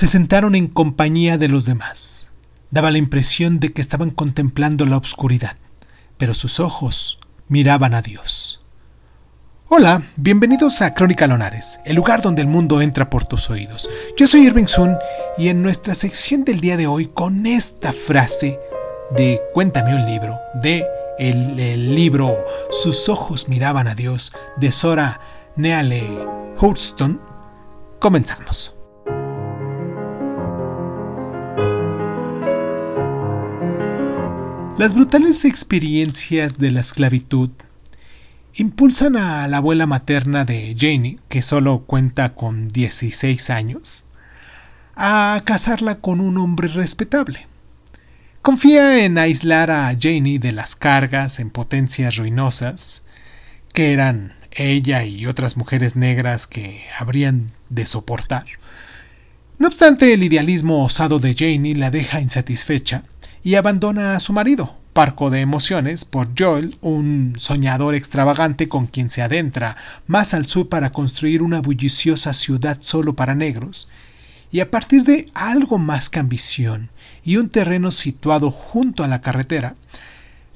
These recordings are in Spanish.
Se sentaron en compañía de los demás. Daba la impresión de que estaban contemplando la oscuridad, pero sus ojos miraban a Dios. Hola, bienvenidos a Crónica Lonares, el lugar donde el mundo entra por tus oídos. Yo soy Irving Sun y en nuestra sección del día de hoy con esta frase de Cuéntame un libro, de el, libro Sus ojos miraban a Dios, de Sora Neale Hurston, comenzamos. Las brutales experiencias de la esclavitud impulsan a la abuela materna de Janie, que solo cuenta con 16 años, a casarla con un hombre respetable. Confía en aislar a Janie de las cargas en potencias ruinosas que eran ella y otras mujeres negras que habrían de soportar. No obstante, el idealismo osado de Janie la deja insatisfecha y abandona a su marido, parco de emociones, por Joel, un soñador extravagante con quien se adentra más al sur para construir una bulliciosa ciudad solo para negros, y a partir de algo más que ambición y un terreno situado junto a la carretera,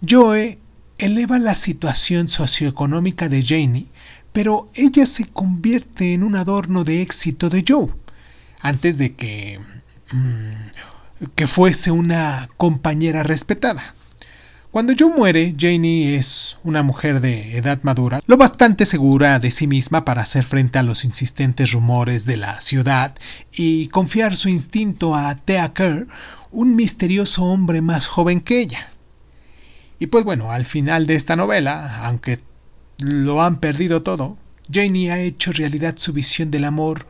Joe eleva la situación socioeconómica de Janie, pero ella se convierte en un adorno de éxito de Joe, antes de que mm, que fuese una compañera respetada. Cuando Joe muere, Janie es una mujer de edad madura, lo bastante segura de sí misma para hacer frente a los insistentes rumores de la ciudad y confiar su instinto a Thea Kerr, un misterioso hombre más joven que ella. Y pues bueno, al final de esta novela, aunque lo han perdido todo, Janie ha hecho realidad su visión del amor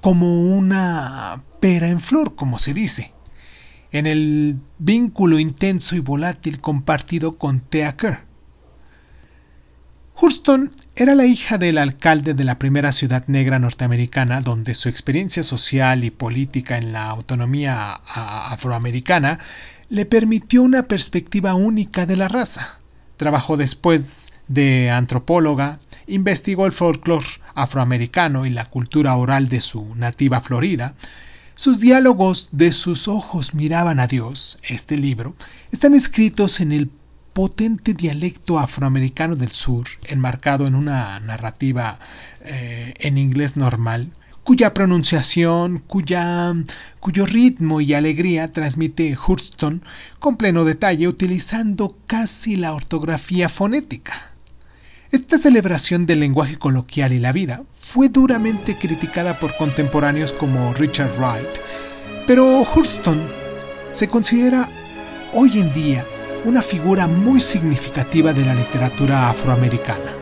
como una pera en flor, como se dice en el vínculo intenso y volátil compartido con Thea Kerr. Hurston era la hija del alcalde de la primera ciudad negra norteamericana, donde su experiencia social y política en la autonomía afroamericana le permitió una perspectiva única de la raza. Trabajó después de antropóloga, investigó el folclore afroamericano y la cultura oral de su nativa Florida, sus diálogos de sus ojos miraban a Dios, este libro, están escritos en el potente dialecto afroamericano del sur, enmarcado en una narrativa eh, en inglés normal, cuya pronunciación, cuya, cuyo ritmo y alegría transmite Hurston con pleno detalle utilizando casi la ortografía fonética. Esta celebración del lenguaje coloquial y la vida fue duramente criticada por contemporáneos como Richard Wright, pero Hurston se considera hoy en día una figura muy significativa de la literatura afroamericana.